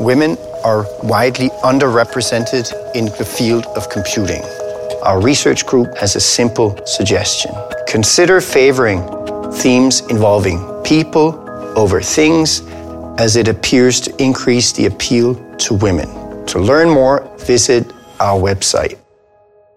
Women are widely underrepresented in the field of computing. Our research group has a simple suggestion. Consider favoring themes involving people over things as it appears to increase the appeal to women. To learn more, visit our website